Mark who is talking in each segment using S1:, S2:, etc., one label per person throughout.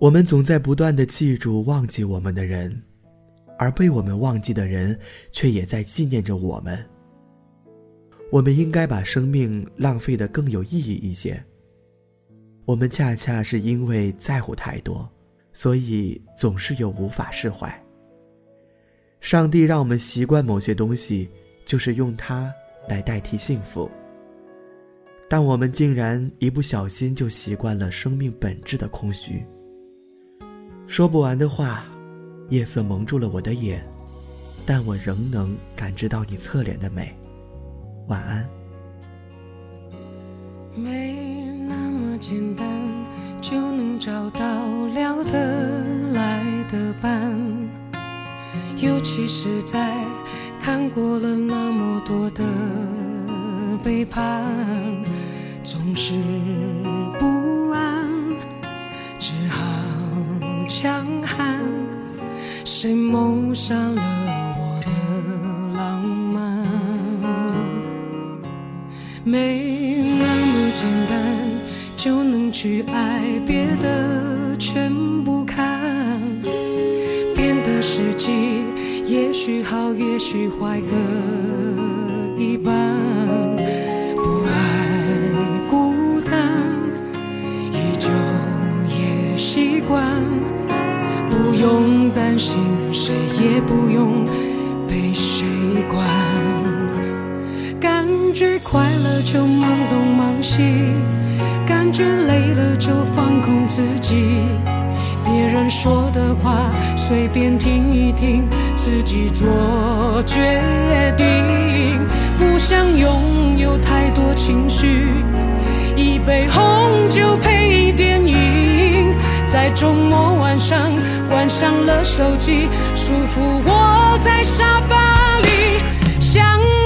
S1: 我们总在不断的记住忘记我们的人，而被我们忘记的人却也在纪念着我们。我们应该把生命浪费的更有意义一些。我们恰恰是因为在乎太多，所以总是有无法释怀。上帝让我们习惯某些东西，就是用它来代替幸福。但我们竟然一不小心就习惯了生命本质的空虚。说不完的话，夜色蒙住了我的眼，但我仍能感知到你侧脸的美。晚安。
S2: 没那么简单就能找到聊得来的伴，尤其是在看过了那么多的背叛，总是谁谋杀了？没那么简单就能去爱，别的全不看。变的时机也许好，也许坏，各一半。不爱孤单，依旧也习惯。不用担心，谁也不用被谁管。感觉快乐就忙东忙西，感觉累了就放空自己。别人说的话随便听一听，自己做决定。不想拥有太多情绪，一杯红酒配电影，在周末晚上关上了手机，舒服窝在沙发里想。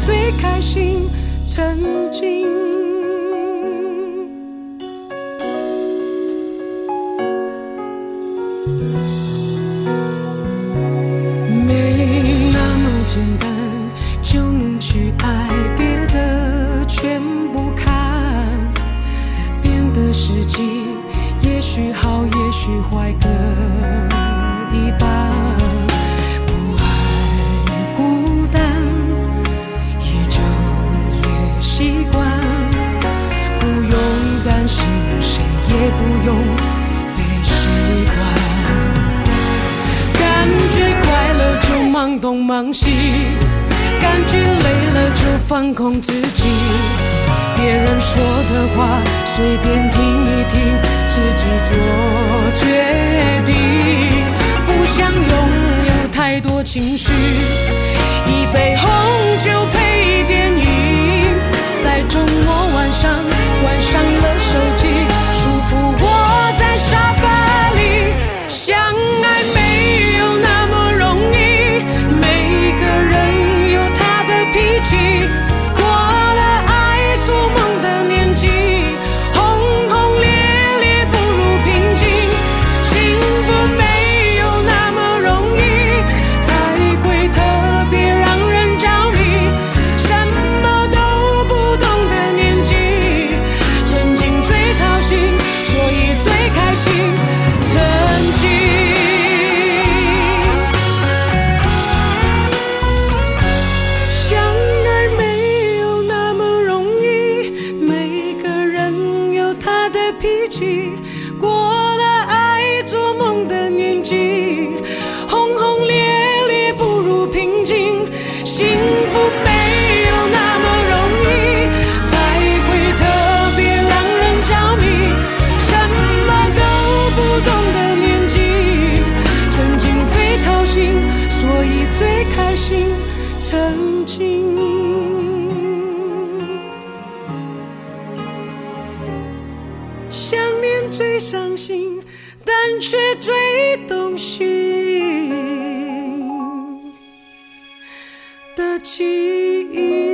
S2: 最开心曾经。东忙西，感觉累了就放空自己。别人说的话随便听一听，自己做决定。不想拥有太多情绪，一杯曾经。想念最伤心但却最动心的记忆。